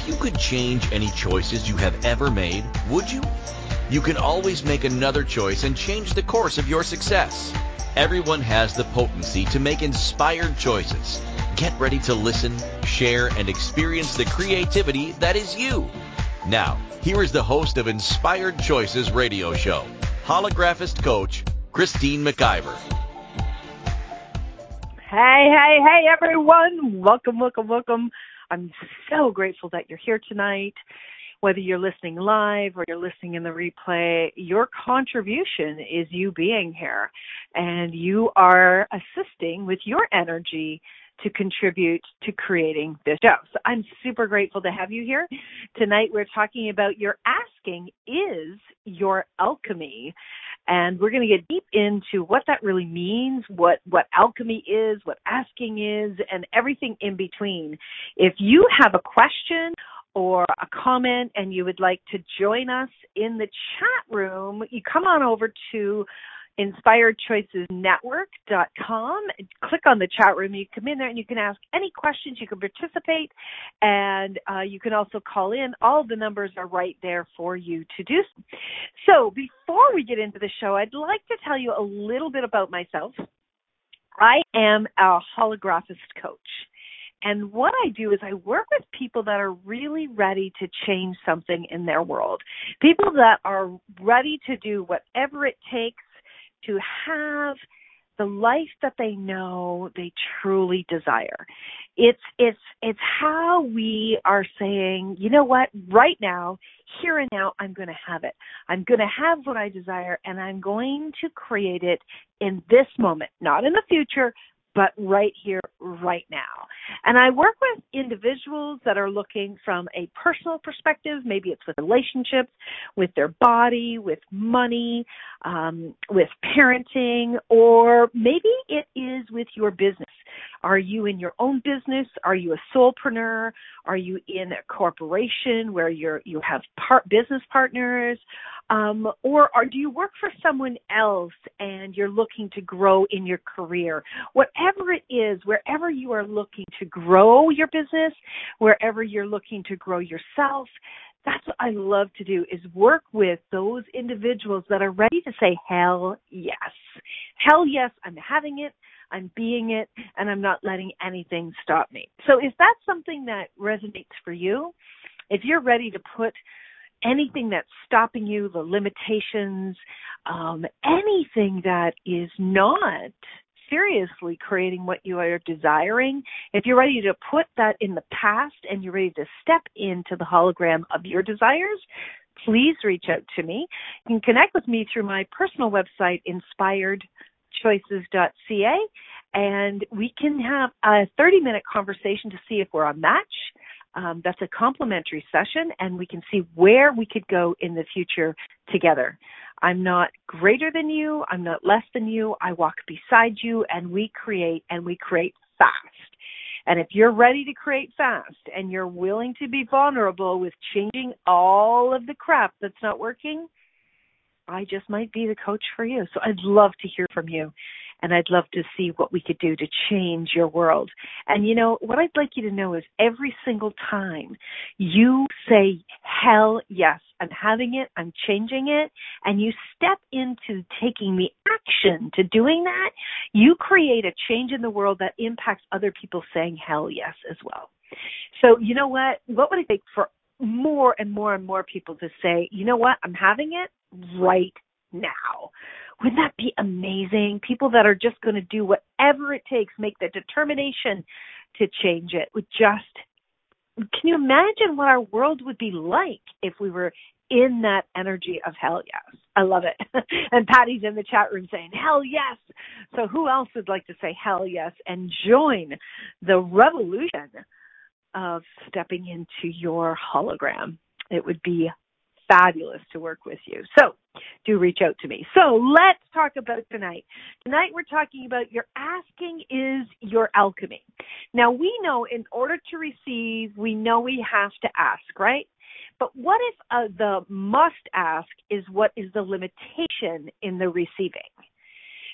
If you could change any choices you have ever made, would you? You can always make another choice and change the course of your success. Everyone has the potency to make inspired choices. Get ready to listen, share, and experience the creativity that is you. Now, here is the host of Inspired Choices radio show, holographist coach, Christine McIver. Hey, hey, hey, everyone. Welcome, welcome, welcome. I'm so grateful that you're here tonight. Whether you're listening live or you're listening in the replay, your contribution is you being here and you are assisting with your energy to contribute to creating this show. So I'm super grateful to have you here. Tonight we're talking about your asking is your alchemy. And we're going to get deep into what that really means, what, what alchemy is, what asking is, and everything in between. If you have a question or a comment and you would like to join us in the chat room, you come on over to inspiredchoicesnetwork.com. Click on the chat room. You come in there and you can ask any questions. You can participate and uh, you can also call in. All the numbers are right there for you to do. So before we get into the show, I'd like to tell you a little bit about myself. I am a holographist coach. And what I do is I work with people that are really ready to change something in their world. People that are ready to do whatever it takes to have the life that they know they truly desire. It's it's it's how we are saying, you know what, right now, here and now I'm going to have it. I'm going to have what I desire and I'm going to create it in this moment, not in the future, but right here, right now. And I work with individuals that are looking from a personal perspective. Maybe it's with relationships, with their body, with money, um, with parenting, or maybe it is with your business. Are you in your own business? Are you a solopreneur? Are you in a corporation where you're you have part business partners? Um, or, or do you work for someone else and you're looking to grow in your career? Whatever it is, wherever you are looking to grow your business, wherever you're looking to grow yourself, that's what I love to do is work with those individuals that are ready to say hell yes. Hell yes, I'm having it. I'm being it and I'm not letting anything stop me. So is that something that resonates for you? If you're ready to put anything that's stopping you, the limitations, um, anything that is not seriously creating what you are desiring, if you're ready to put that in the past and you're ready to step into the hologram of your desires, please reach out to me. You can connect with me through my personal website, inspiredchoices.ca, and we can have a 30 minute conversation to see if we're a match um, that's a complimentary session, and we can see where we could go in the future together. I'm not greater than you. I'm not less than you. I walk beside you, and we create, and we create fast. And if you're ready to create fast and you're willing to be vulnerable with changing all of the crap that's not working, I just might be the coach for you. So I'd love to hear from you and I'd love to see what we could do to change your world. And you know, what I'd like you to know is every single time you say, hell yes, I'm having it, I'm changing it, and you step into taking the action to doing that, you create a change in the world that impacts other people saying hell yes as well. So, you know what? What would it take for more and more and more people to say, you know what, I'm having it right now. Wouldn't that be amazing? People that are just going to do whatever it takes, make the determination to change it would just can you imagine what our world would be like if we were in that energy of hell yes. I love it. and Patty's in the chat room saying hell yes. So who else would like to say hell yes and join the revolution of stepping into your hologram? It would be fabulous to work with you. So do reach out to me. So let's talk about tonight. Tonight we're talking about your asking is your alchemy. Now we know in order to receive, we know we have to ask, right? But what if uh, the must ask is what is the limitation in the receiving?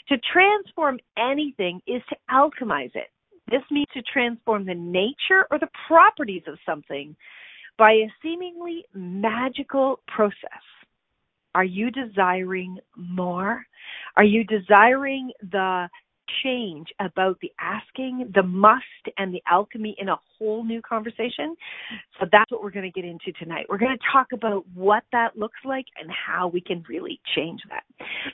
To transform anything is to alchemize it. This means to transform the nature or the properties of something by a seemingly magical process. Are you desiring more? Are you desiring the change about the asking, the must, and the alchemy in a whole new conversation. So that's what we're going to get into tonight. We're going to talk about what that looks like and how we can really change that.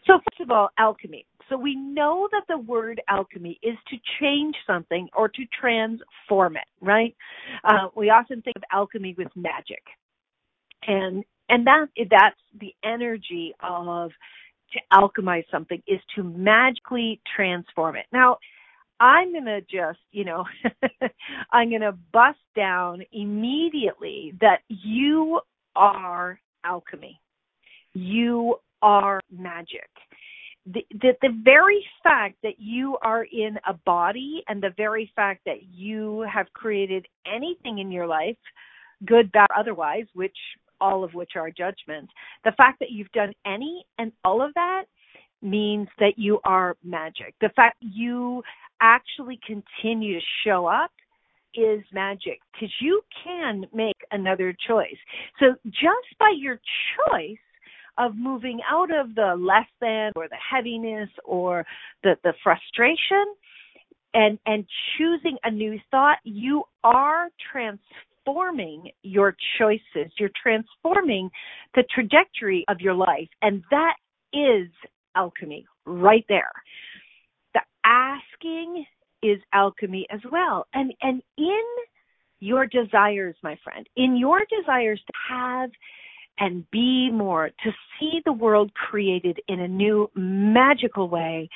So, first of all, alchemy. So, we know that the word alchemy is to change something or to transform it, right? Uh, we often think of alchemy with magic. And and that that's the energy of to alchemize something is to magically transform it. Now, I'm going to just, you know, I'm going to bust down immediately that you are alchemy. You are magic. The, the, the very fact that you are in a body and the very fact that you have created anything in your life, good, bad, otherwise, which all of which are judgments. The fact that you've done any and all of that means that you are magic. The fact you actually continue to show up is magic because you can make another choice. So just by your choice of moving out of the less than or the heaviness or the, the frustration and and choosing a new thought, you are transforming your choices. You're transforming the trajectory of your life. And that is alchemy right there. The asking is alchemy as well. And and in your desires, my friend, in your desires to have and be more, to see the world created in a new magical way,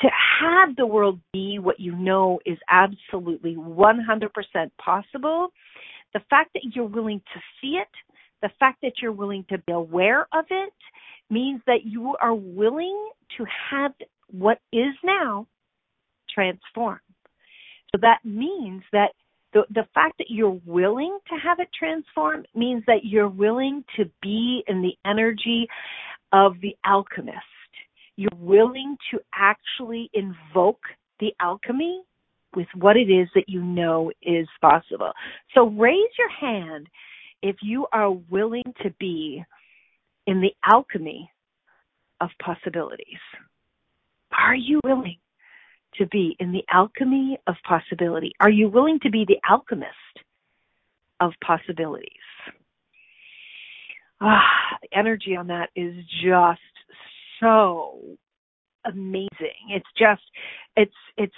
to have the world be what you know is absolutely 100% possible, the fact that you're willing to see it, the fact that you're willing to be aware of it, means that you are willing to have what is now transform. So that means that the, the fact that you're willing to have it transform means that you're willing to be in the energy of the alchemist. You're willing to actually invoke the alchemy with what it is that you know is possible. So raise your hand if you are willing to be in the alchemy of possibilities. Are you willing to be in the alchemy of possibility? Are you willing to be the alchemist of possibilities? Ah, the energy on that is just so amazing. It's just it's it's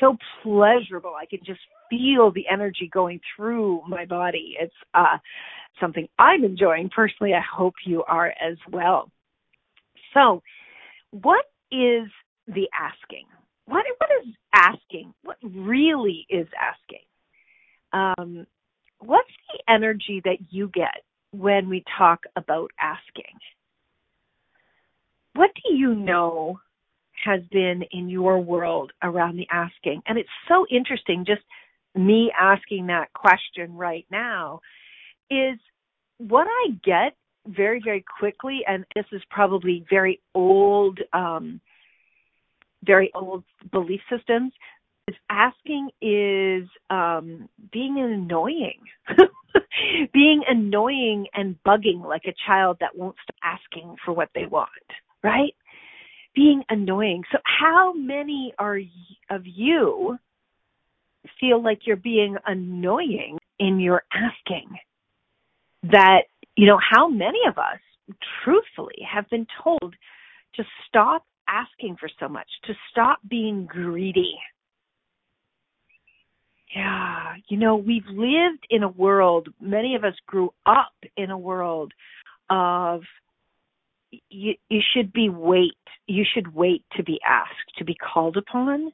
so pleasurable. I can just feel the energy going through my body. It's uh, something I'm enjoying personally. I hope you are as well. So, what is the asking? What what is asking? What really is asking? Um, what's the energy that you get when we talk about asking? What do you know has been in your world around the asking. And it's so interesting, just me asking that question right now is what I get very, very quickly, and this is probably very old, um, very old belief systems, is asking is um, being annoying. being annoying and bugging like a child that won't stop asking for what they want, right? being annoying. So how many are of you feel like you're being annoying in your asking? That, you know, how many of us truthfully have been told to stop asking for so much, to stop being greedy? Yeah, you know, we've lived in a world, many of us grew up in a world of you, you should be wait you should wait to be asked to be called upon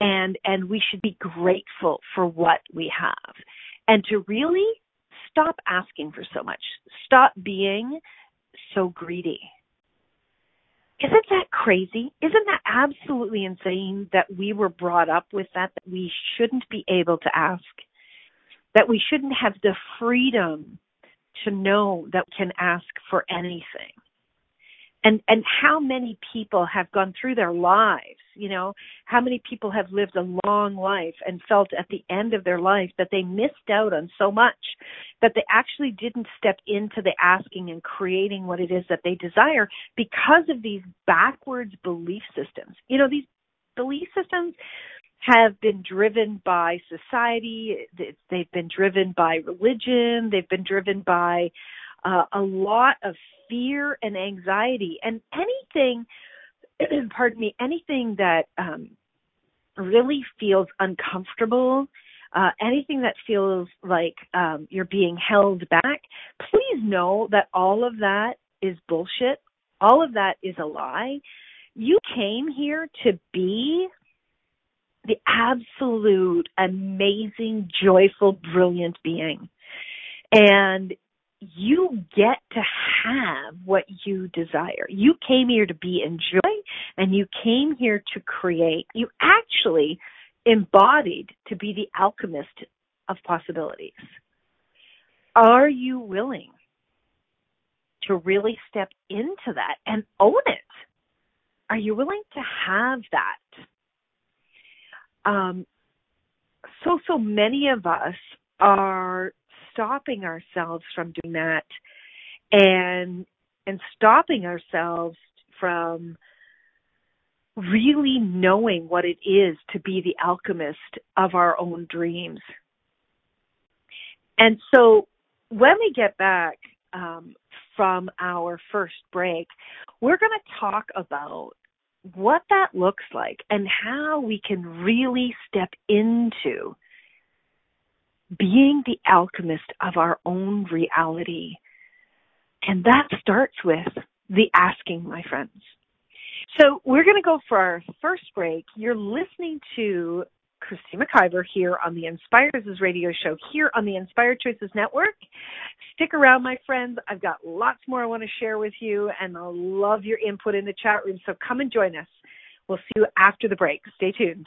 and and we should be grateful for what we have and to really stop asking for so much stop being so greedy isn't that crazy? Isn't that absolutely insane that we were brought up with that that we shouldn't be able to ask? That we shouldn't have the freedom to know that we can ask for anything and and how many people have gone through their lives you know? How many people have lived a long life and felt at the end of their life that they missed out on so much that they actually didn't step into the asking and creating what it is that they desire because of these backwards belief systems. You know these belief systems have been driven by society they've been driven by religion they've been driven by uh, a lot of fear and anxiety and anything pardon me anything that um really feels uncomfortable uh, anything that feels like um, you're being held back, please know that all of that is bullshit. All of that is a lie. You came here to be the absolute amazing, joyful, brilliant being. And you get to have what you desire. You came here to be in joy and you came here to create. You actually embodied to be the alchemist of possibilities. Are you willing to really step into that and own it? Are you willing to have that? Um, so, so many of us are stopping ourselves from doing that and and stopping ourselves from really knowing what it is to be the alchemist of our own dreams. And so when we get back um, from our first break, we're going to talk about what that looks like and how we can really step into being the alchemist of our own reality. And that starts with the asking, my friends. So we're going to go for our first break. You're listening to Christine McIver here on the Inspires radio show here on the Inspired Choices Network. Stick around, my friends. I've got lots more I want to share with you, and I'll love your input in the chat room. So come and join us. We'll see you after the break. Stay tuned.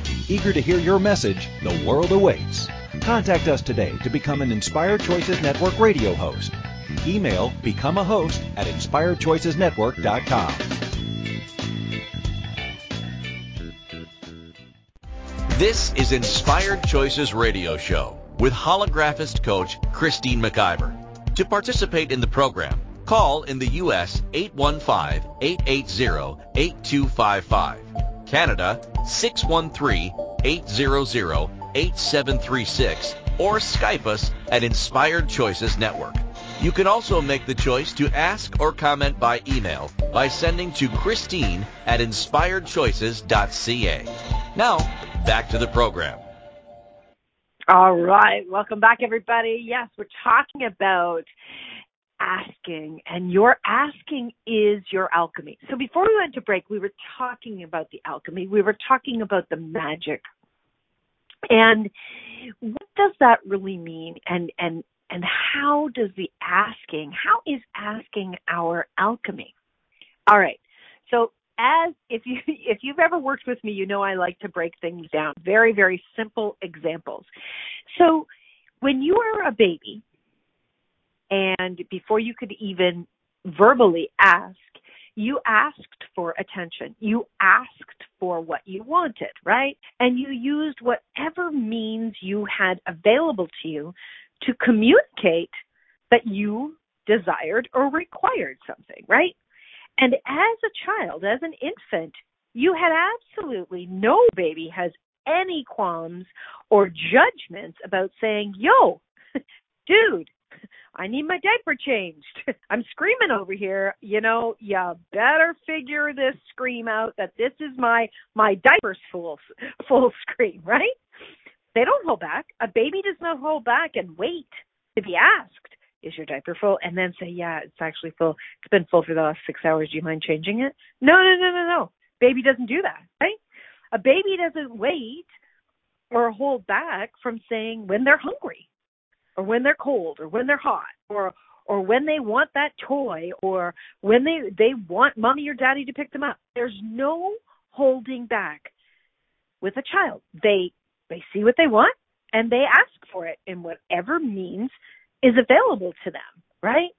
Eager to hear your message, the world awaits. Contact us today to become an Inspired Choices Network radio host. Email become a host at inspiredchoicesnetwork.com. This is Inspired Choices Radio Show with holographist coach Christine McIver. To participate in the program, call in the U.S. 815-880-8255 Canada 613-800-8736 or Skype us at Inspired Choices Network. You can also make the choice to ask or comment by email by sending to Christine at inspiredchoices.ca. Now, back to the program. All right. Welcome back, everybody. Yes, we're talking about asking, and your asking is your alchemy. So before we went to break, we were talking about the alchemy. We were talking about the magic. And what does that really mean? And and and how does the asking, how is asking our alchemy? All right. So as if you if you've ever worked with me, you know I like to break things down. Very very simple examples. So when you were a baby and before you could even verbally ask, you asked for attention. You asked for what you wanted, right? And you used whatever means you had available to you to communicate that you desired or required something, right? And as a child, as an infant, you had absolutely no baby has any qualms or judgments about saying, yo, dude, I need my diaper changed. I'm screaming over here. You know, you better figure this scream out that this is my my diaper's full full scream, right? They don't hold back. A baby does not hold back and wait to be asked, is your diaper full? And then say, yeah, it's actually full. It's been full for the last six hours. Do you mind changing it? No, no, no, no, no. Baby doesn't do that, right? A baby doesn't wait or hold back from saying when they're hungry or when they're cold or when they're hot or or when they want that toy or when they they want mommy or daddy to pick them up. There's no holding back with a child. They they see what they want and they ask for it in whatever means is available to them right?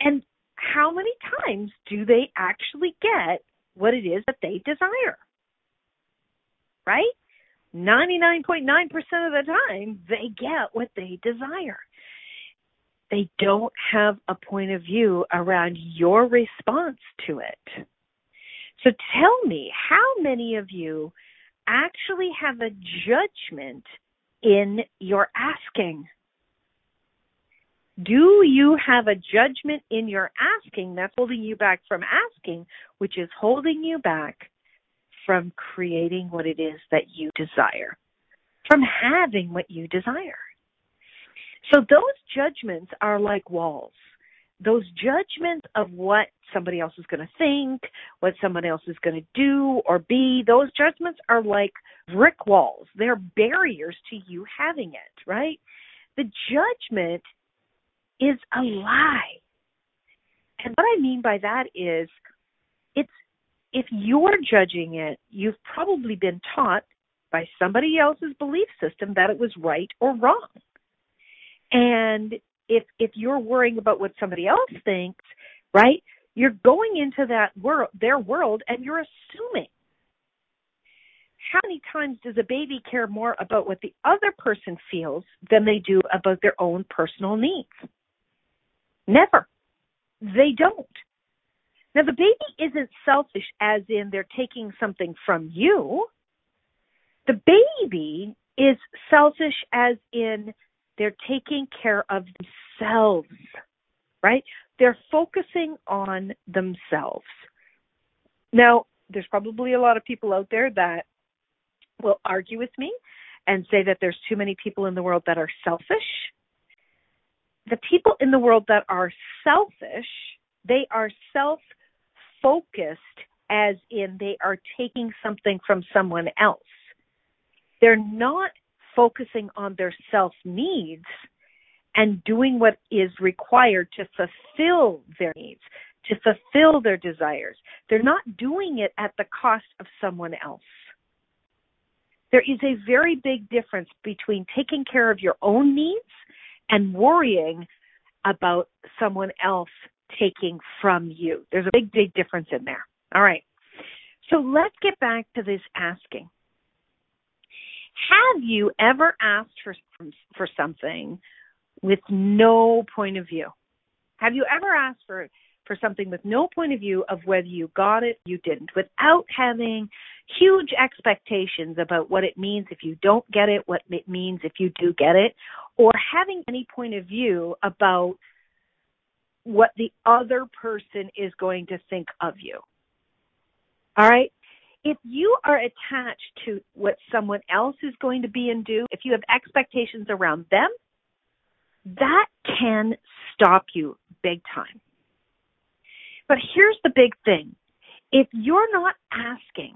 And how many times do they actually get what it is that they desire right 99.9% of the time, they get what they desire. They don't have a point of view around your response to it. So tell me, how many of you actually have a judgment in your asking? Do you have a judgment in your asking that's holding you back from asking, which is holding you back from creating what it is that you desire, from having what you desire. So those judgments are like walls. Those judgments of what somebody else is going to think, what someone else is going to do or be, those judgments are like brick walls. They're barriers to you having it, right? The judgment is a lie. And what I mean by that is if you're judging it, you've probably been taught by somebody else's belief system that it was right or wrong. And if if you're worrying about what somebody else thinks, right? You're going into that world their world and you're assuming. How many times does a baby care more about what the other person feels than they do about their own personal needs? Never. They don't. Now, the baby isn't selfish as in they're taking something from you. The baby is selfish as in they're taking care of themselves, right? They're focusing on themselves. Now, there's probably a lot of people out there that will argue with me and say that there's too many people in the world that are selfish. The people in the world that are selfish, they are self focused as in they are taking something from someone else. They're not focusing on their self needs and doing what is required to fulfill their needs, to fulfill their desires. They're not doing it at the cost of someone else. There is a very big difference between taking care of your own needs and worrying about someone else taking from you. There's a big, big difference in there. All right. So let's get back to this asking. Have you ever asked for for something with no point of view? Have you ever asked for for something with no point of view of whether you got it, you didn't, without having huge expectations about what it means if you don't get it, what it means if you do get it, or having any point of view about what the other person is going to think of you. All right? If you are attached to what someone else is going to be and do, if you have expectations around them, that can stop you big time. But here's the big thing. If you're not asking,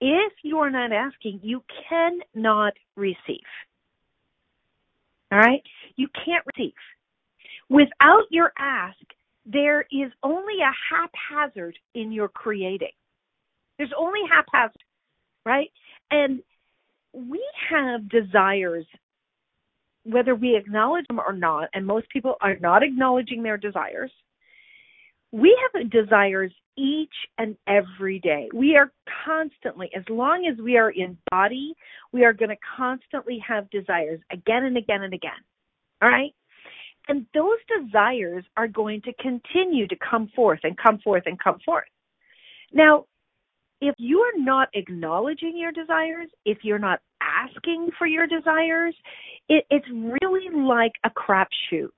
if you're not asking, you cannot receive. All right? You can't receive. Without your ask, there is only a haphazard in your creating. There's only haphazard, right? And we have desires, whether we acknowledge them or not, and most people are not acknowledging their desires. We have desires each and every day. We are constantly, as long as we are in body, we are going to constantly have desires again and again and again. All right? And those desires are going to continue to come forth and come forth and come forth. Now, if you are not acknowledging your desires, if you're not asking for your desires, it, it's really like a crapshoot.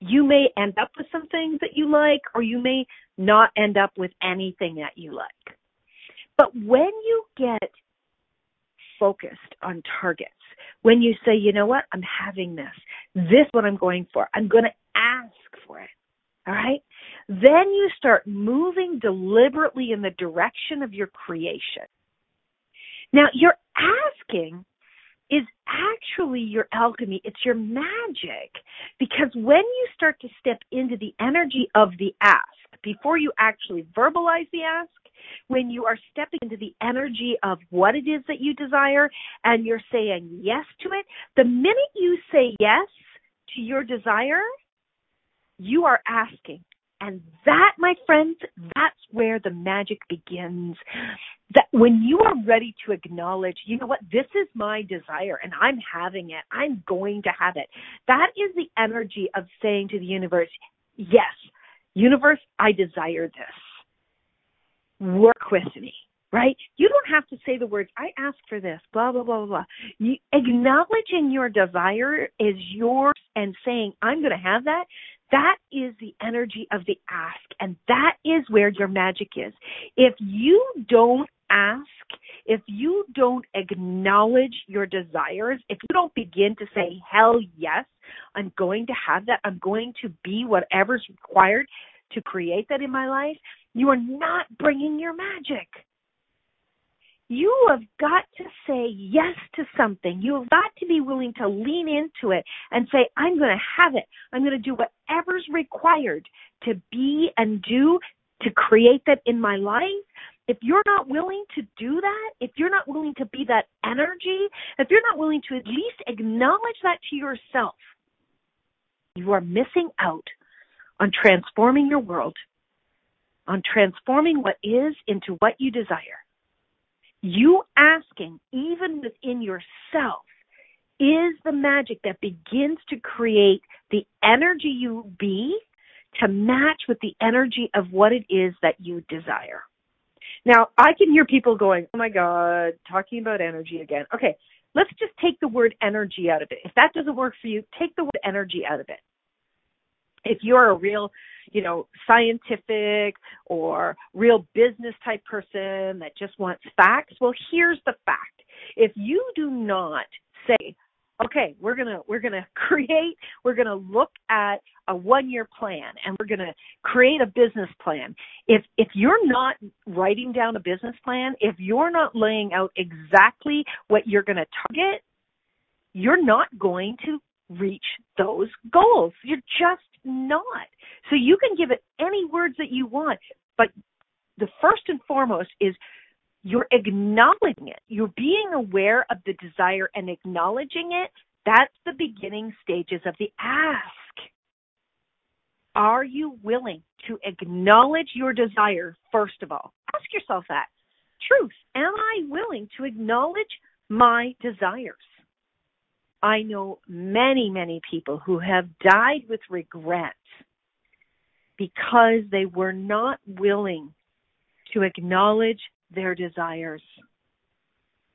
You may end up with some things that you like, or you may not end up with anything that you like. But when you get focused on targets, when you say, you know what, I'm having this, this is what I'm going for, I'm going to ask for it. All right? Then you start moving deliberately in the direction of your creation. Now, your asking is actually your alchemy. It's your magic. Because when you start to step into the energy of the ask, before you actually verbalize the ask, when you are stepping into the energy of what it is that you desire and you're saying yes to it, the minute you say yes to your desire, you are asking. And that, my friends, that's where the magic begins. That when you are ready to acknowledge, you know what, this is my desire and I'm having it, I'm going to have it. That is the energy of saying to the universe, yes, universe, I desire this work with me, right? You don't have to say the words, I ask for this, blah, blah, blah, blah. You, acknowledging your desire is yours and saying, I'm going to have that. That is the energy of the ask. And that is where your magic is. If you don't ask, if you don't acknowledge your desires, if you don't begin to say, hell yes, I'm going to have that, I'm going to be whatever's required to create that in my life, you are not bringing your magic. You have got to say yes to something. You have got to be willing to lean into it and say, I'm going to have it. I'm going to do whatever's required to be and do to create that in my life. If you're not willing to do that, if you're not willing to be that energy, if you're not willing to at least acknowledge that to yourself, you are missing out on transforming your world on transforming what is into what you desire. You asking, even within yourself, is the magic that begins to create the energy you be to match with the energy of what it is that you desire. Now, I can hear people going, oh my God, talking about energy again. Okay, let's just take the word energy out of it. If that doesn't work for you, take the word energy out of it. If you're a real you know, scientific or real business type person that just wants facts. Well, here's the fact. If you do not say, okay, we're going to we're going to create, we're going to look at a 1-year plan and we're going to create a business plan. If if you're not writing down a business plan, if you're not laying out exactly what you're going to target, you're not going to reach those goals. You're just not. So you can give it any words that you want, but the first and foremost is you're acknowledging it. You're being aware of the desire and acknowledging it. That's the beginning stages of the ask. Are you willing to acknowledge your desire first of all? Ask yourself that. Truth. Am I willing to acknowledge my desires? I know many, many people who have died with regret because they were not willing to acknowledge their desires.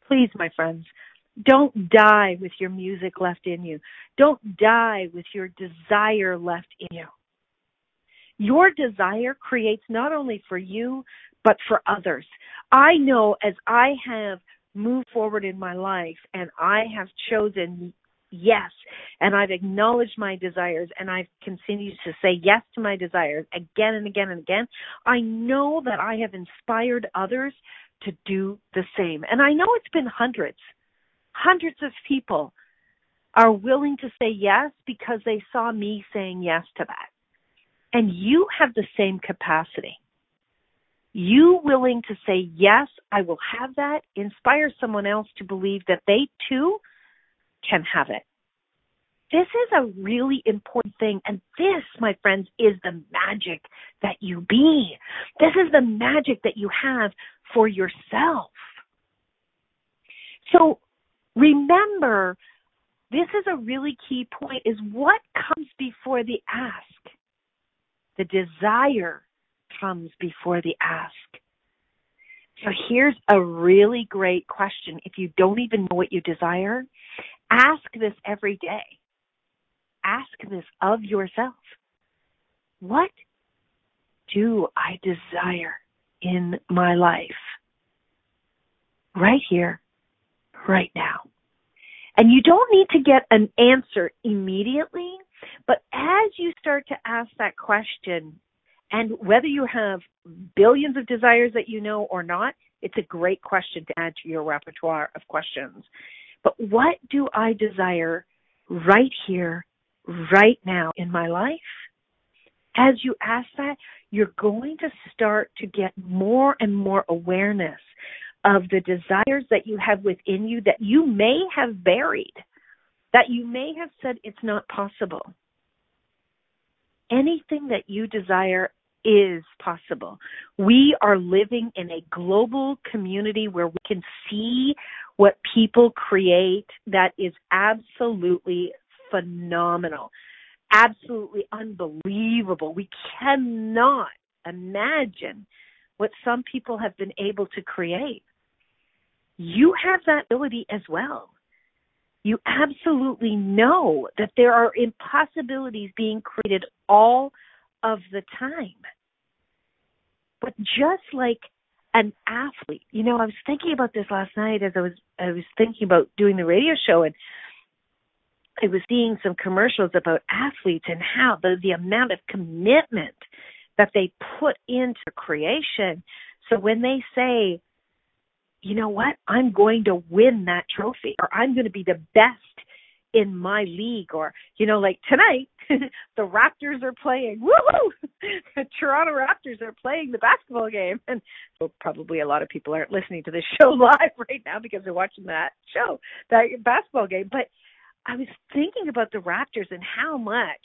Please, my friends, don't die with your music left in you. Don't die with your desire left in you. Your desire creates not only for you, but for others. I know as I have moved forward in my life and I have chosen yes and I've acknowledged my desires and I've continued to say yes to my desires again and again and again, I know that I have inspired others to do the same. And I know it's been hundreds, hundreds of people are willing to say yes because they saw me saying yes to that. And you have the same capacity. You willing to say, yes, I will have that, inspire someone else to believe that they too can have it. This is a really important thing. And this, my friends, is the magic that you be. This is the magic that you have for yourself. So remember, this is a really key point is what comes before the ask? The desire comes before the ask. So here's a really great question. If you don't even know what you desire, ask this every day. Ask this of yourself. What do I desire in my life? Right here, right now. And you don't need to get an answer immediately, but as you start to ask that question, and whether you have billions of desires that you know or not, it's a great question to add to your repertoire of questions. But what do I desire right here, right now in my life? As you ask that, you're going to start to get more and more awareness of the desires that you have within you that you may have buried, that you may have said it's not possible. Anything that you desire is possible. We are living in a global community where we can see what people create that is absolutely phenomenal, absolutely unbelievable. We cannot imagine what some people have been able to create you have that ability as well. You absolutely know that there are impossibilities being created all of the time. But just like an athlete, you know, I was thinking about this last night as I was I was thinking about doing the radio show and I was seeing some commercials about athletes and how the the amount of commitment that they put into creation. So when they say you know what? I'm going to win that trophy or I'm going to be the best in my league or you know like tonight the Raptors are playing. Woohoo! The Toronto Raptors are playing the basketball game. And well, probably a lot of people aren't listening to this show live right now because they're watching that show that basketball game. But I was thinking about the Raptors and how much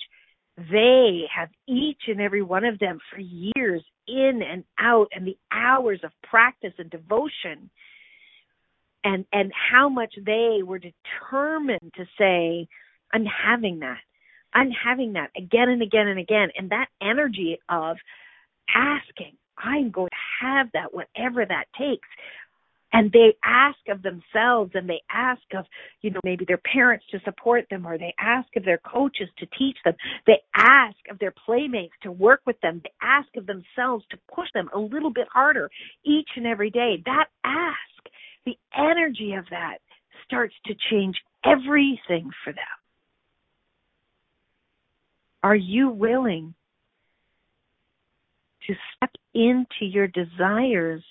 they have each and every one of them for years in and out and the hours of practice and devotion and and how much they were determined to say i'm having that. I'm having that again and again and again. And that energy of asking i'm going to have that whatever that takes. And they ask of themselves and they ask of you know maybe their parents to support them or they ask of their coaches to teach them. They ask of their playmates to work with them. They ask of themselves to push them a little bit harder each and every day. That ask the energy of that starts to change everything for them are you willing to step into your desires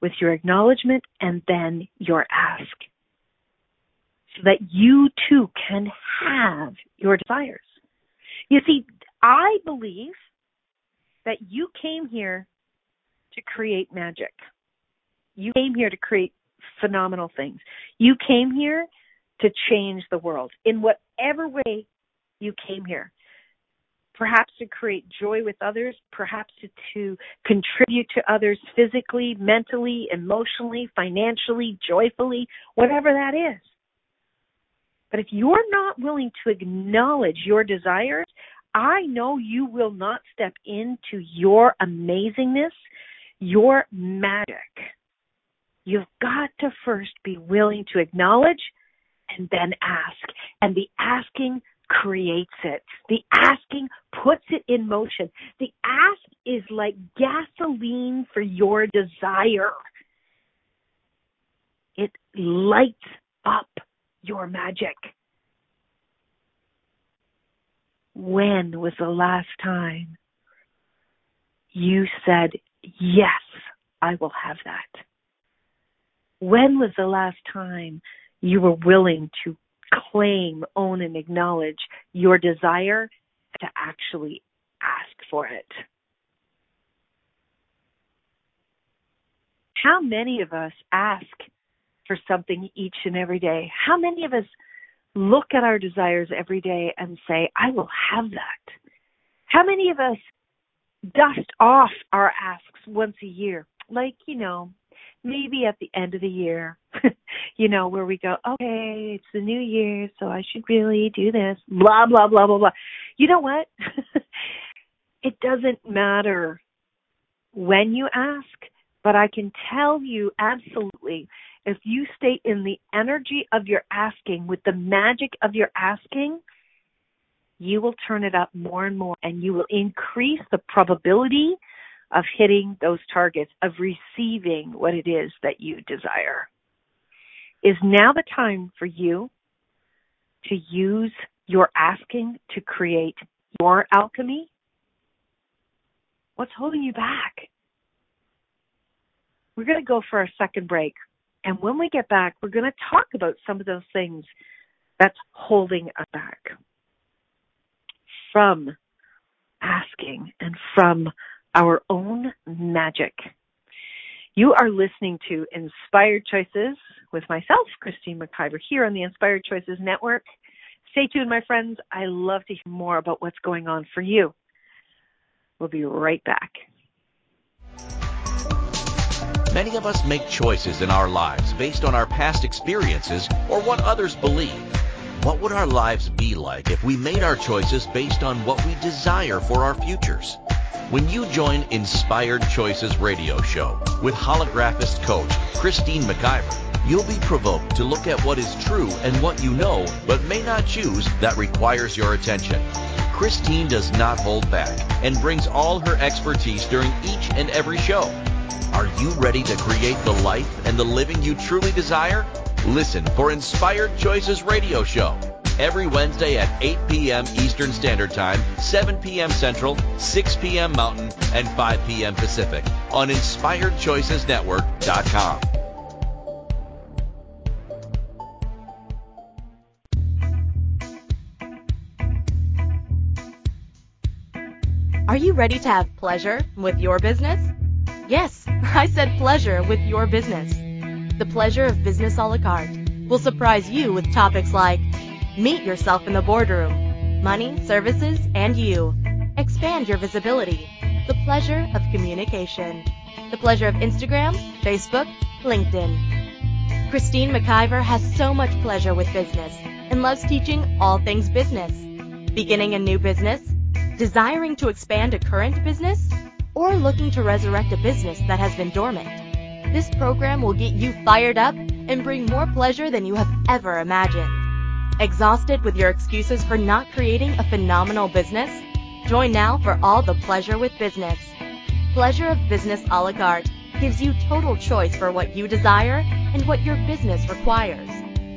with your acknowledgement and then your ask so that you too can have your desires. You see, I believe that you came here to create magic. You came here to create phenomenal things. You came here to change the world in whatever way you came here perhaps to create joy with others, perhaps to, to, contribute to others physically, mentally, emotionally, financially, joyfully, whatever that is. But if you're not willing to acknowledge your desires, I know you will not step into your amazingness, your magic. You've got to first be willing to acknowledge and then ask. And the asking creates it. The asking puts it in motion. The ask is like gasoline for your desire. It lights up your magic. When was the last time you said, Yes, I will have that? When was the last time you were willing to claim, own, and acknowledge your desire to actually ask for it. How many of us ask for something each and every day? How many of us look at our desires every day and say, I will have that? How many of us dust off our asks once a year? Like, you know, maybe at the end of the year, you know, where we go, okay, it's the new year, so I should really do this, blah, blah, blah, blah, blah. You know what? it doesn't matter when you ask, but I can tell you absolutely if you stay in the energy of your asking, with the magic of your asking, you will turn it up more and more and you will increase the probability of hitting those targets, of receiving what it is that you desire. Is now the time for you to use your asking to create your alchemy? What's holding you back? We're going to go for a second break. And when we get back, we're going to talk about some of those things that's holding us back from asking and from our own magic. You are listening to Inspired Choices with myself, Christine McIver, here on the Inspired Choices Network. Stay tuned, my friends. I love to hear more about what's going on for you. We'll be right back. Many of us make choices in our lives based on our past experiences or what others believe. What would our lives be like if we made our choices based on what we desire for our futures? When you join Inspired Choices radio show with holographist coach Christine McIver, you'll be provoked to look at what is true and what you know but may not choose that requires your attention. Christine does not hold back and brings all her expertise during each and every show. Are you ready to create the life and the living you truly desire? Listen for Inspired Choices radio show every Wednesday at 8 p.m. Eastern Standard Time, 7 p.m. Central, 6 p.m. Mountain, and 5 p.m. Pacific on InspiredChoicesNetwork.com. Are you ready to have pleasure with your business? Yes, I said pleasure with your business. The pleasure of business a la carte will surprise you with topics like Meet yourself in the boardroom. Money, services, and you. Expand your visibility. The pleasure of communication. The pleasure of Instagram, Facebook, LinkedIn. Christine McIver has so much pleasure with business and loves teaching all things business. Beginning a new business? Desiring to expand a current business? Or looking to resurrect a business that has been dormant? This program will get you fired up and bring more pleasure than you have ever imagined. Exhausted with your excuses for not creating a phenomenal business? Join now for all the pleasure with business. Pleasure of Business a la carte gives you total choice for what you desire and what your business requires.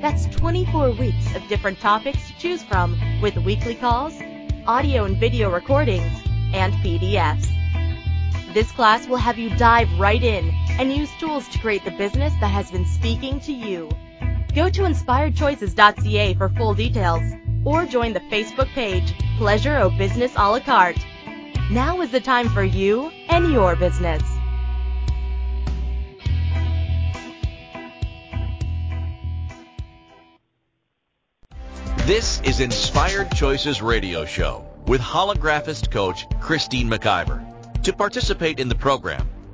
That's 24 weeks of different topics to choose from with weekly calls, audio and video recordings, and PDFs. This class will have you dive right in and use tools to create the business that has been speaking to you. Go to inspiredchoices.ca for full details or join the Facebook page Pleasure of Business a la carte. Now is the time for you and your business. This is Inspired Choices Radio Show with holographist coach Christine McIver. To participate in the program,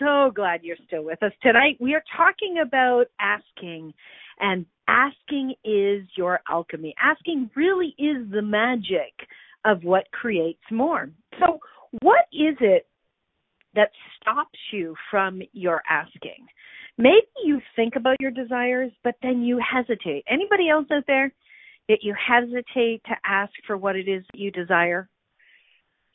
So glad you're still with us tonight. We are talking about asking, and asking is your alchemy. Asking really is the magic of what creates more. So, what is it that stops you from your asking? Maybe you think about your desires, but then you hesitate. Anybody else out there that you hesitate to ask for what it is that you desire?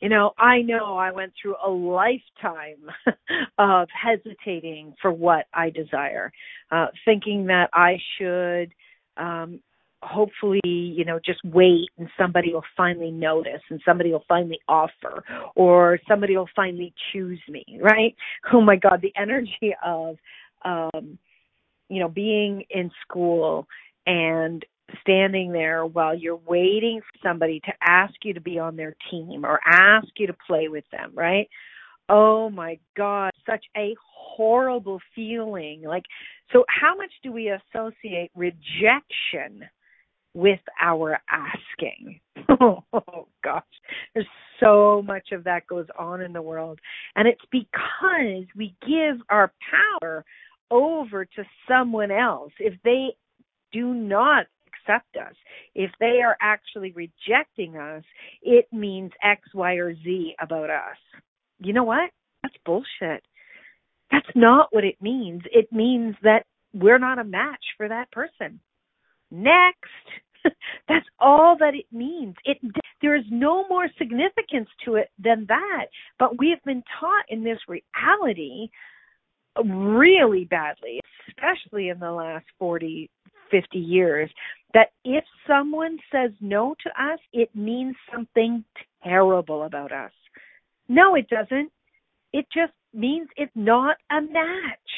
You know, I know I went through a lifetime of hesitating for what I desire, uh, thinking that I should um, hopefully, you know, just wait and somebody will finally notice and somebody will finally offer or somebody will finally choose me, right? Oh my God, the energy of, um, you know, being in school and standing there while you're waiting for somebody to ask you to be on their team or ask you to play with them, right? Oh my God, such a horrible feeling. Like, so how much do we associate rejection with our asking? oh gosh, there's so much of that goes on in the world. And it's because we give our power over to someone else. If they do not accept us, if they are actually rejecting us, it means X, Y, or Z about us. You know what? That's bullshit. That's not what it means. It means that we're not a match for that person. Next. That's all that it means. It there is no more significance to it than that. But we have been taught in this reality really badly, especially in the last 40, 50 years, that if someone says no to us, it means something terrible about us. No, it doesn't. It just means it's not a match.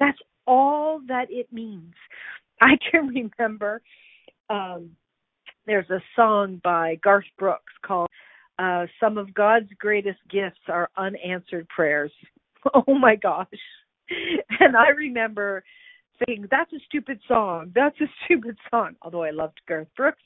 That's all that it means. I can remember um there's a song by Garth Brooks called uh Some of God's Greatest Gifts Are Unanswered Prayers. Oh my gosh. And I remember that's a stupid song. That's a stupid song. Although I loved Garth Brooks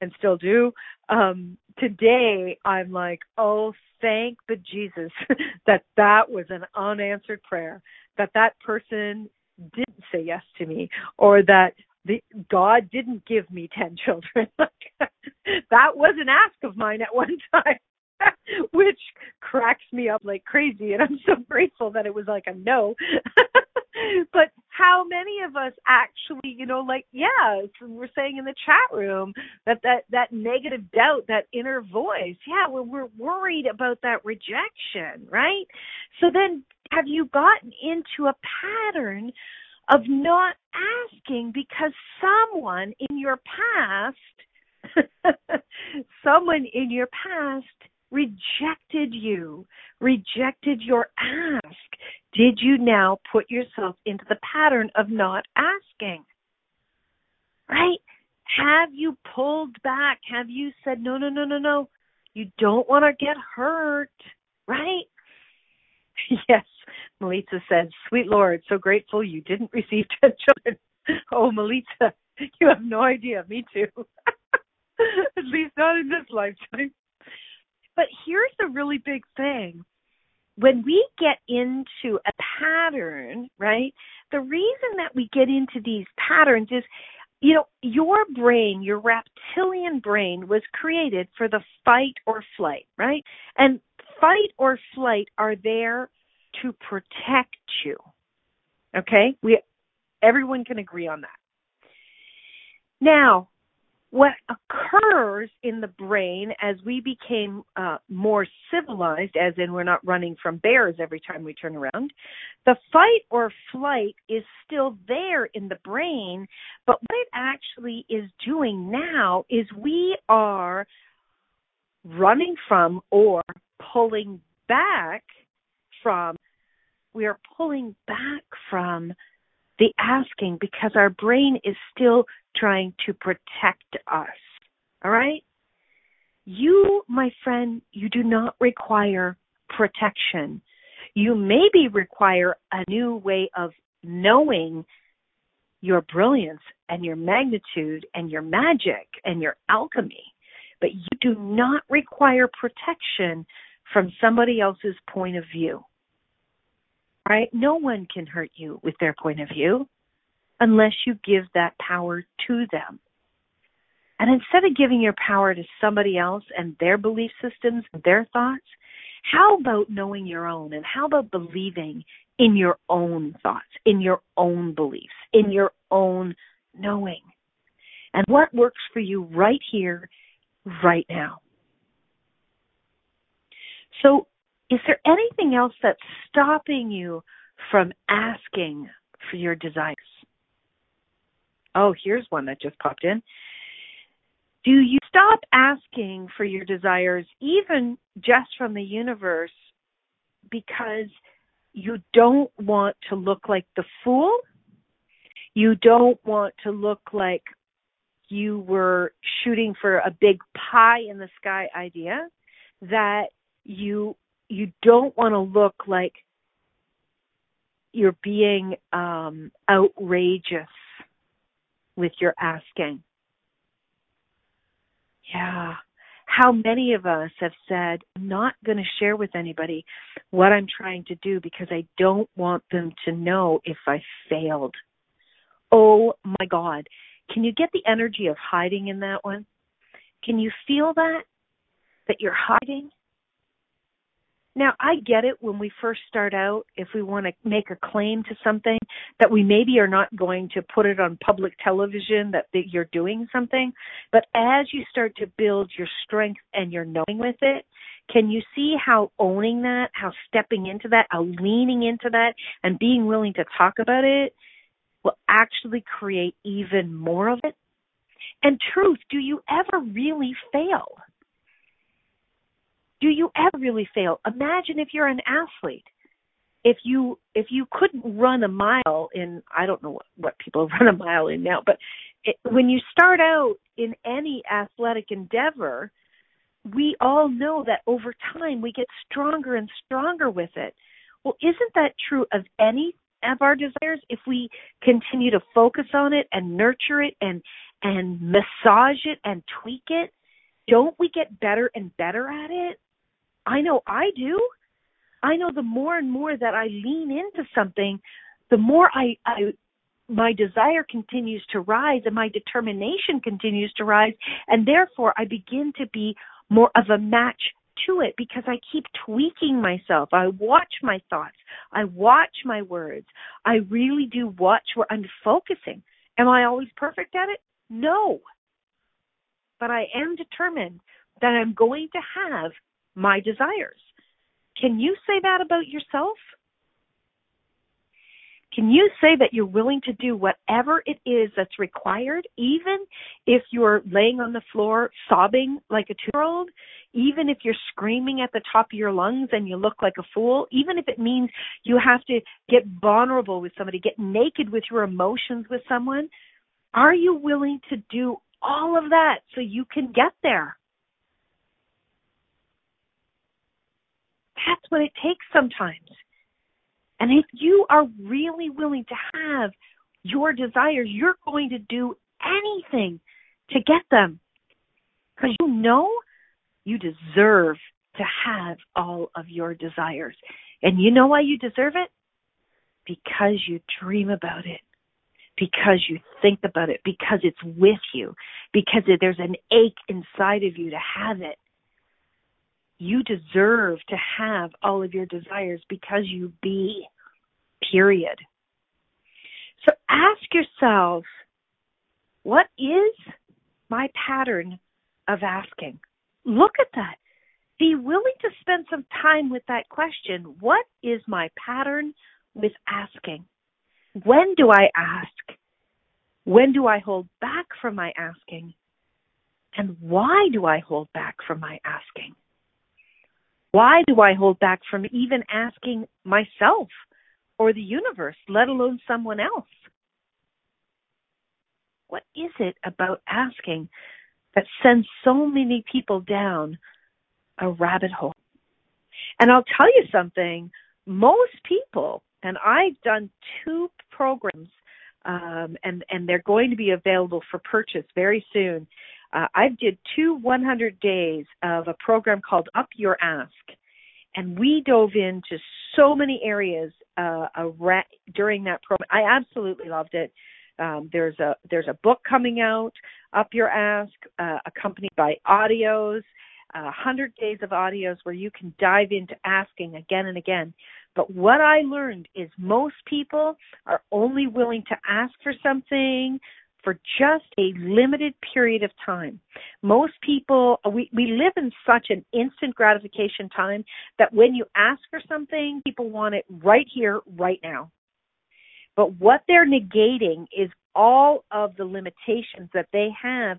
and still do. Um, today I'm like, oh, thank the Jesus that that was an unanswered prayer, that that person didn't say yes to me, or that the God didn't give me 10 children. that was an ask of mine at one time. which cracks me up like crazy and I'm so grateful that it was like a no. but how many of us actually, you know, like yeah, we're saying in the chat room that that that negative doubt, that inner voice, yeah, well, we're worried about that rejection, right? So then, have you gotten into a pattern of not asking because someone in your past, someone in your past rejected you, rejected your ask, did you now put yourself into the pattern of not asking? Right? Have you pulled back? Have you said, no, no, no, no, no, you don't want to get hurt? Right? yes, Melissa said, sweet Lord, so grateful you didn't receive 10 children. Oh, Melissa, you have no idea. Me too. At least not in this lifetime. But here's the really big thing. When we get into a pattern, right? The reason that we get into these patterns is you know, your brain, your reptilian brain was created for the fight or flight, right? And fight or flight are there to protect you. Okay? We everyone can agree on that. Now, what occurs in the brain as we became uh, more civilized, as in we're not running from bears every time we turn around, the fight or flight is still there in the brain, but what it actually is doing now is we are running from or pulling back from, we are pulling back from the asking because our brain is still trying to protect us. All right? You, my friend, you do not require protection. You maybe require a new way of knowing your brilliance and your magnitude and your magic and your alchemy. But you do not require protection from somebody else's point of view. Right? No one can hurt you with their point of view unless you give that power to them. And instead of giving your power to somebody else and their belief systems, and their thoughts, how about knowing your own and how about believing in your own thoughts, in your own beliefs, in your own knowing? And what works for you right here, right now? So, is there anything else that's stopping you from asking for your desires? Oh, here's one that just popped in. Do you stop asking for your desires, even just from the universe, because you don't want to look like the fool? You don't want to look like you were shooting for a big pie in the sky idea that you you don't want to look like you're being um outrageous with your asking yeah how many of us have said i'm not going to share with anybody what i'm trying to do because i don't want them to know if i failed oh my god can you get the energy of hiding in that one? Can you feel that? That you're hiding? Now, I get it when we first start out, if we want to make a claim to something, that we maybe are not going to put it on public television that, that you're doing something. But as you start to build your strength and your knowing with it, can you see how owning that, how stepping into that, how leaning into that, and being willing to talk about it will actually create even more of it? And truth, do you ever really fail? Do you ever really fail? Imagine if you're an athlete. If you if you couldn't run a mile in I don't know what, what people run a mile in now, but it, when you start out in any athletic endeavor, we all know that over time we get stronger and stronger with it. Well, isn't that true of any of our desires if we continue to focus on it and nurture it and and massage it and tweak it don't we get better and better at it i know i do i know the more and more that i lean into something the more i i my desire continues to rise and my determination continues to rise and therefore i begin to be more of a match to it because I keep tweaking myself. I watch my thoughts. I watch my words. I really do watch where I'm focusing. Am I always perfect at it? No. But I am determined that I'm going to have my desires. Can you say that about yourself? Can you say that you're willing to do whatever it is that's required, even if you're laying on the floor sobbing like a two year old, even if you're screaming at the top of your lungs and you look like a fool, even if it means you have to get vulnerable with somebody, get naked with your emotions with someone? Are you willing to do all of that so you can get there? That's what it takes sometimes. And if you are really willing to have your desires, you're going to do anything to get them. Because you know you deserve to have all of your desires. And you know why you deserve it? Because you dream about it. Because you think about it. Because it's with you. Because there's an ache inside of you to have it. You deserve to have all of your desires because you be, period. So ask yourself, what is my pattern of asking? Look at that. Be willing to spend some time with that question. What is my pattern with asking? When do I ask? When do I hold back from my asking? And why do I hold back from my asking? Why do I hold back from even asking myself or the universe, let alone someone else? What is it about asking that sends so many people down a rabbit hole? And I'll tell you something, most people, and I've done two programs, um, and, and they're going to be available for purchase very soon uh, I did two 100 days of a program called Up Your Ask, and we dove into so many areas uh, around, during that program. I absolutely loved it. Um, there's a there's a book coming out, Up Your Ask, uh, accompanied by audios, uh, hundred days of audios where you can dive into asking again and again. But what I learned is most people are only willing to ask for something for just a limited period of time. Most people, we, we live in such an instant gratification time that when you ask for something, people want it right here, right now. But what they're negating is all of the limitations that they have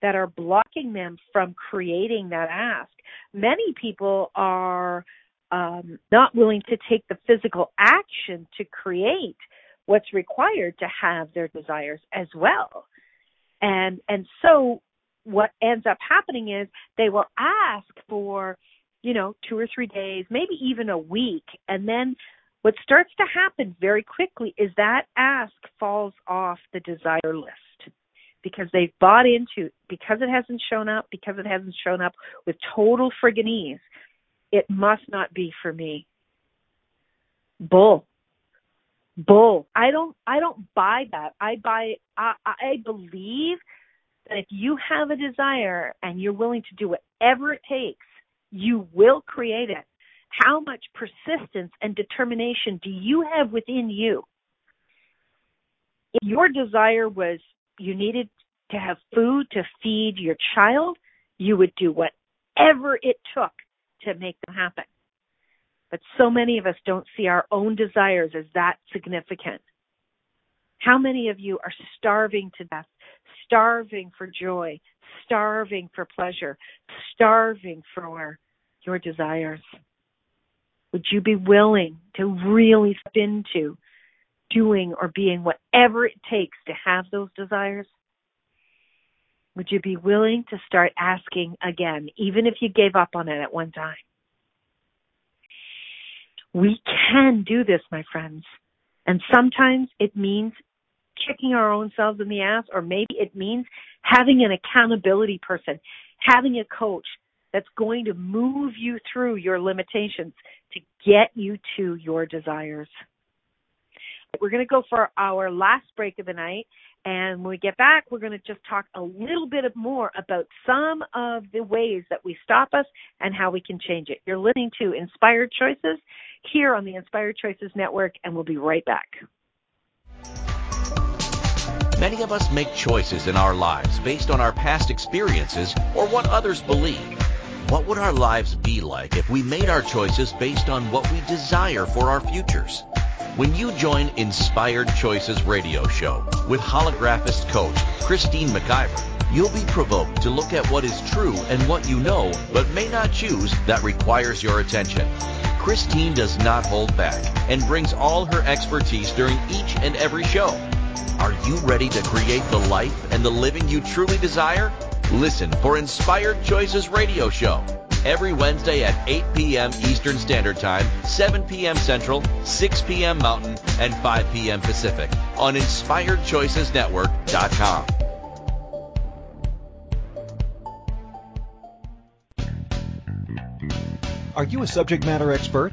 that are blocking them from creating that ask. Many people are um, not willing to take the physical action to create what's required to have their desires as well. And and so what ends up happening is they will ask for, you know, two or three days, maybe even a week, and then what starts to happen very quickly is that ask falls off the desire list because they've bought into because it hasn't shown up, because it hasn't shown up with total friggin' ease, it must not be for me. Bull. Bull. I don't I don't buy that. I buy I I believe that if you have a desire and you're willing to do whatever it takes, you will create it. How much persistence and determination do you have within you? If your desire was you needed to have food to feed your child, you would do whatever it took to make them happen. But so many of us don't see our own desires as that significant. How many of you are starving to death, starving for joy, starving for pleasure, starving for your desires? Would you be willing to really step into doing or being whatever it takes to have those desires? Would you be willing to start asking again, even if you gave up on it at one time? We can do this, my friends. And sometimes it means kicking our own selves in the ass, or maybe it means having an accountability person, having a coach that's going to move you through your limitations to get you to your desires. We're going to go for our last break of the night. And when we get back, we're going to just talk a little bit more about some of the ways that we stop us and how we can change it. You're listening to Inspired Choices here on the Inspired Choices Network, and we'll be right back. Many of us make choices in our lives based on our past experiences or what others believe. What would our lives be like if we made our choices based on what we desire for our futures? When you join Inspired Choices radio show with holographist coach Christine McIver, you'll be provoked to look at what is true and what you know but may not choose that requires your attention. Christine does not hold back and brings all her expertise during each and every show. Are you ready to create the life and the living you truly desire? Listen for Inspired Choices Radio Show every Wednesday at 8 p.m. Eastern Standard Time, 7 p.m. Central, 6 p.m. Mountain, and 5 p.m. Pacific on InspiredChoicesNetwork.com. Are you a subject matter expert?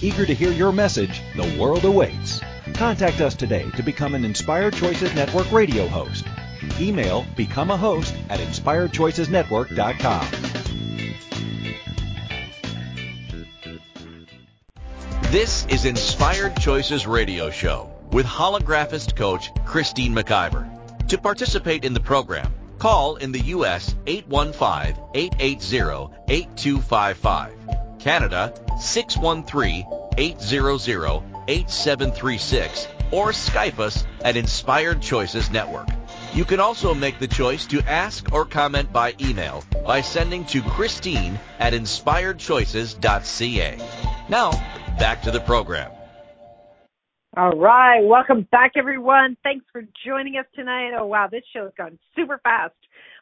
Eager to hear your message, the world awaits. Contact us today to become an Inspired Choices Network radio host. Email become a host at inspiredchoicesnetwork.com. This is Inspired Choices Radio Show with holographist coach Christine McIver. To participate in the program, call in the U.S. 815-880-8255, Canada 613-800-8736, or Skype us at Inspired Choices Network. You can also make the choice to ask or comment by email by sending to Christine at inspiredchoices.ca. Now, back to the program. All right. Welcome back, everyone. Thanks for joining us tonight. Oh, wow. This show has gone super fast.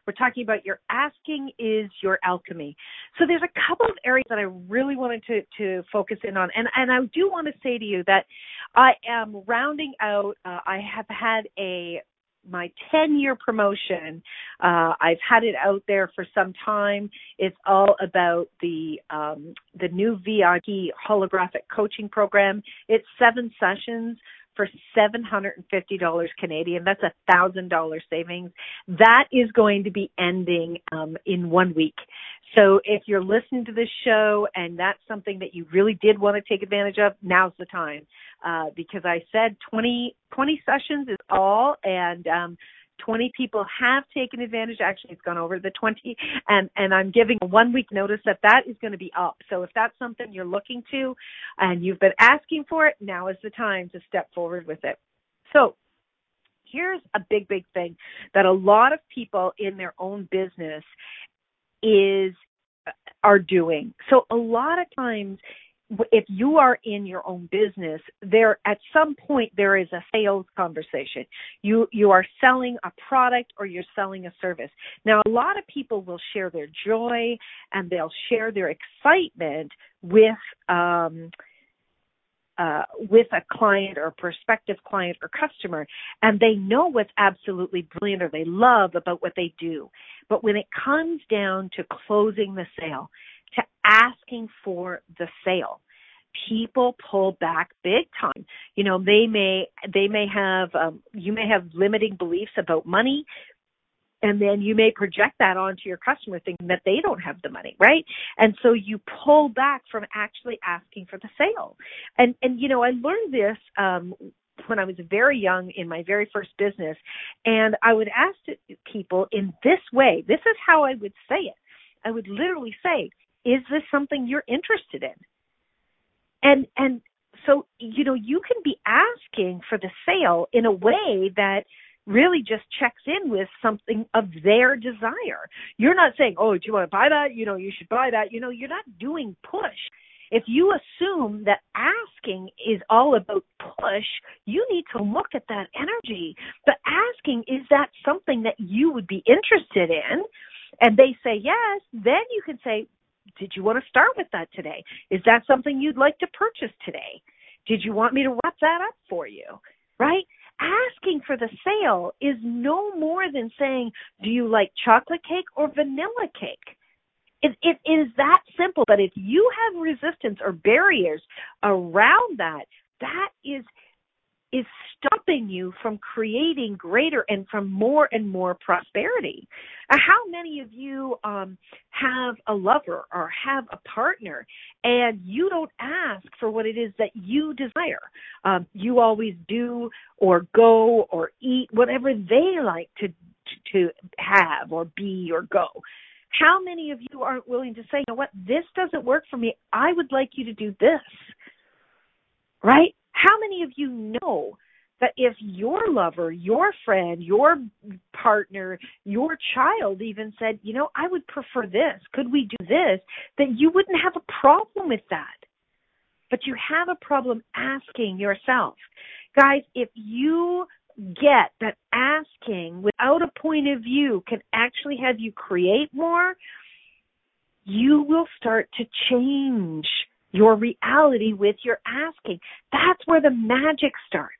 We're talking about your asking is your alchemy. So there's a couple of areas that I really wanted to, to focus in on. And, and I do want to say to you that I am rounding out, uh, I have had a my 10 year promotion. Uh, I've had it out there for some time. It's all about the um, the new VIP holographic coaching program. It's seven sessions for $750 Canadian. That's a thousand dollar savings. That is going to be ending um, in one week. So if you're listening to this show and that's something that you really did want to take advantage of, now's the time. Uh, because I said 20, 20 sessions is all and, um, 20 people have taken advantage. Actually, it's gone over the 20 and, and I'm giving a one week notice that that is going to be up. So if that's something you're looking to and you've been asking for it, now is the time to step forward with it. So here's a big, big thing that a lot of people in their own business is uh, are doing. So a lot of times if you are in your own business there at some point there is a sales conversation you you are selling a product or you're selling a service now a lot of people will share their joy and they'll share their excitement with um uh, with a client or prospective client or customer and they know what's absolutely brilliant or they love about what they do. But when it comes down to closing the sale, to asking for the sale, people pull back big time. You know, they may, they may have, um, you may have limiting beliefs about money and then you may project that onto your customer thinking that they don't have the money right? And so you pull back from actually asking for the sale. And and you know i learned this um when i was very young in my very first business and i would ask people in this way. This is how i would say it. I would literally say is this something you're interested in and and so you know you can be asking for the sale in a way that really just checks in with something of their desire. You're not saying, "Oh, do you want to buy that? You know, you should buy that." You know, you're not doing push. If you assume that asking is all about push, you need to look at that energy. But asking is that something that you would be interested in? And they say yes, then you can say, "Did you want to start with that today? Is that something you'd like to purchase today? Did you want me to wrap that up for you?" Right? asking for the sale is no more than saying, do you like chocolate cake or vanilla cake? It, it is that simple. But if you have resistance or barriers around that, that is is stopping you from creating greater and from more and more prosperity. How many of you um, have a lover or have a partner and you don't ask for what it is that you desire? Um, you always do or go or eat whatever they like to to have or be or go. How many of you aren't willing to say, you know what, this doesn't work for me. I would like you to do this. Right? How many of you know that if your lover, your friend, your partner, your child even said, you know, I would prefer this, could we do this, that you wouldn't have a problem with that. But you have a problem asking yourself. Guys, if you get that asking without a point of view can actually have you create more, you will start to change your reality with your asking. That's where the magic starts.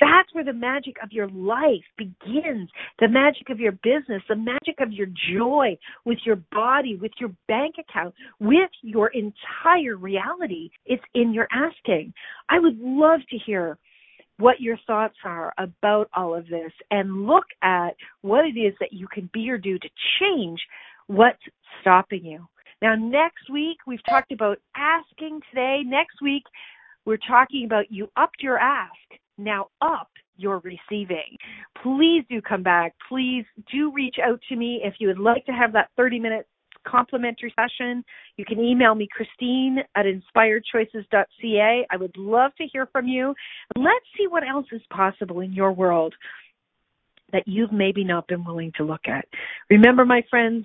That's where the magic of your life begins. The magic of your business, the magic of your joy with your body, with your bank account, with your entire reality. It's in your asking. I would love to hear what your thoughts are about all of this and look at what it is that you can be or do to change what's stopping you. Now, next week, we've talked about asking today. Next week, we're talking about you upped your ask. Now up your receiving. Please do come back. Please do reach out to me if you would like to have that 30 minute complimentary session. You can email me, Christine at inspiredchoices.ca. I would love to hear from you. Let's see what else is possible in your world that you've maybe not been willing to look at. Remember, my friends,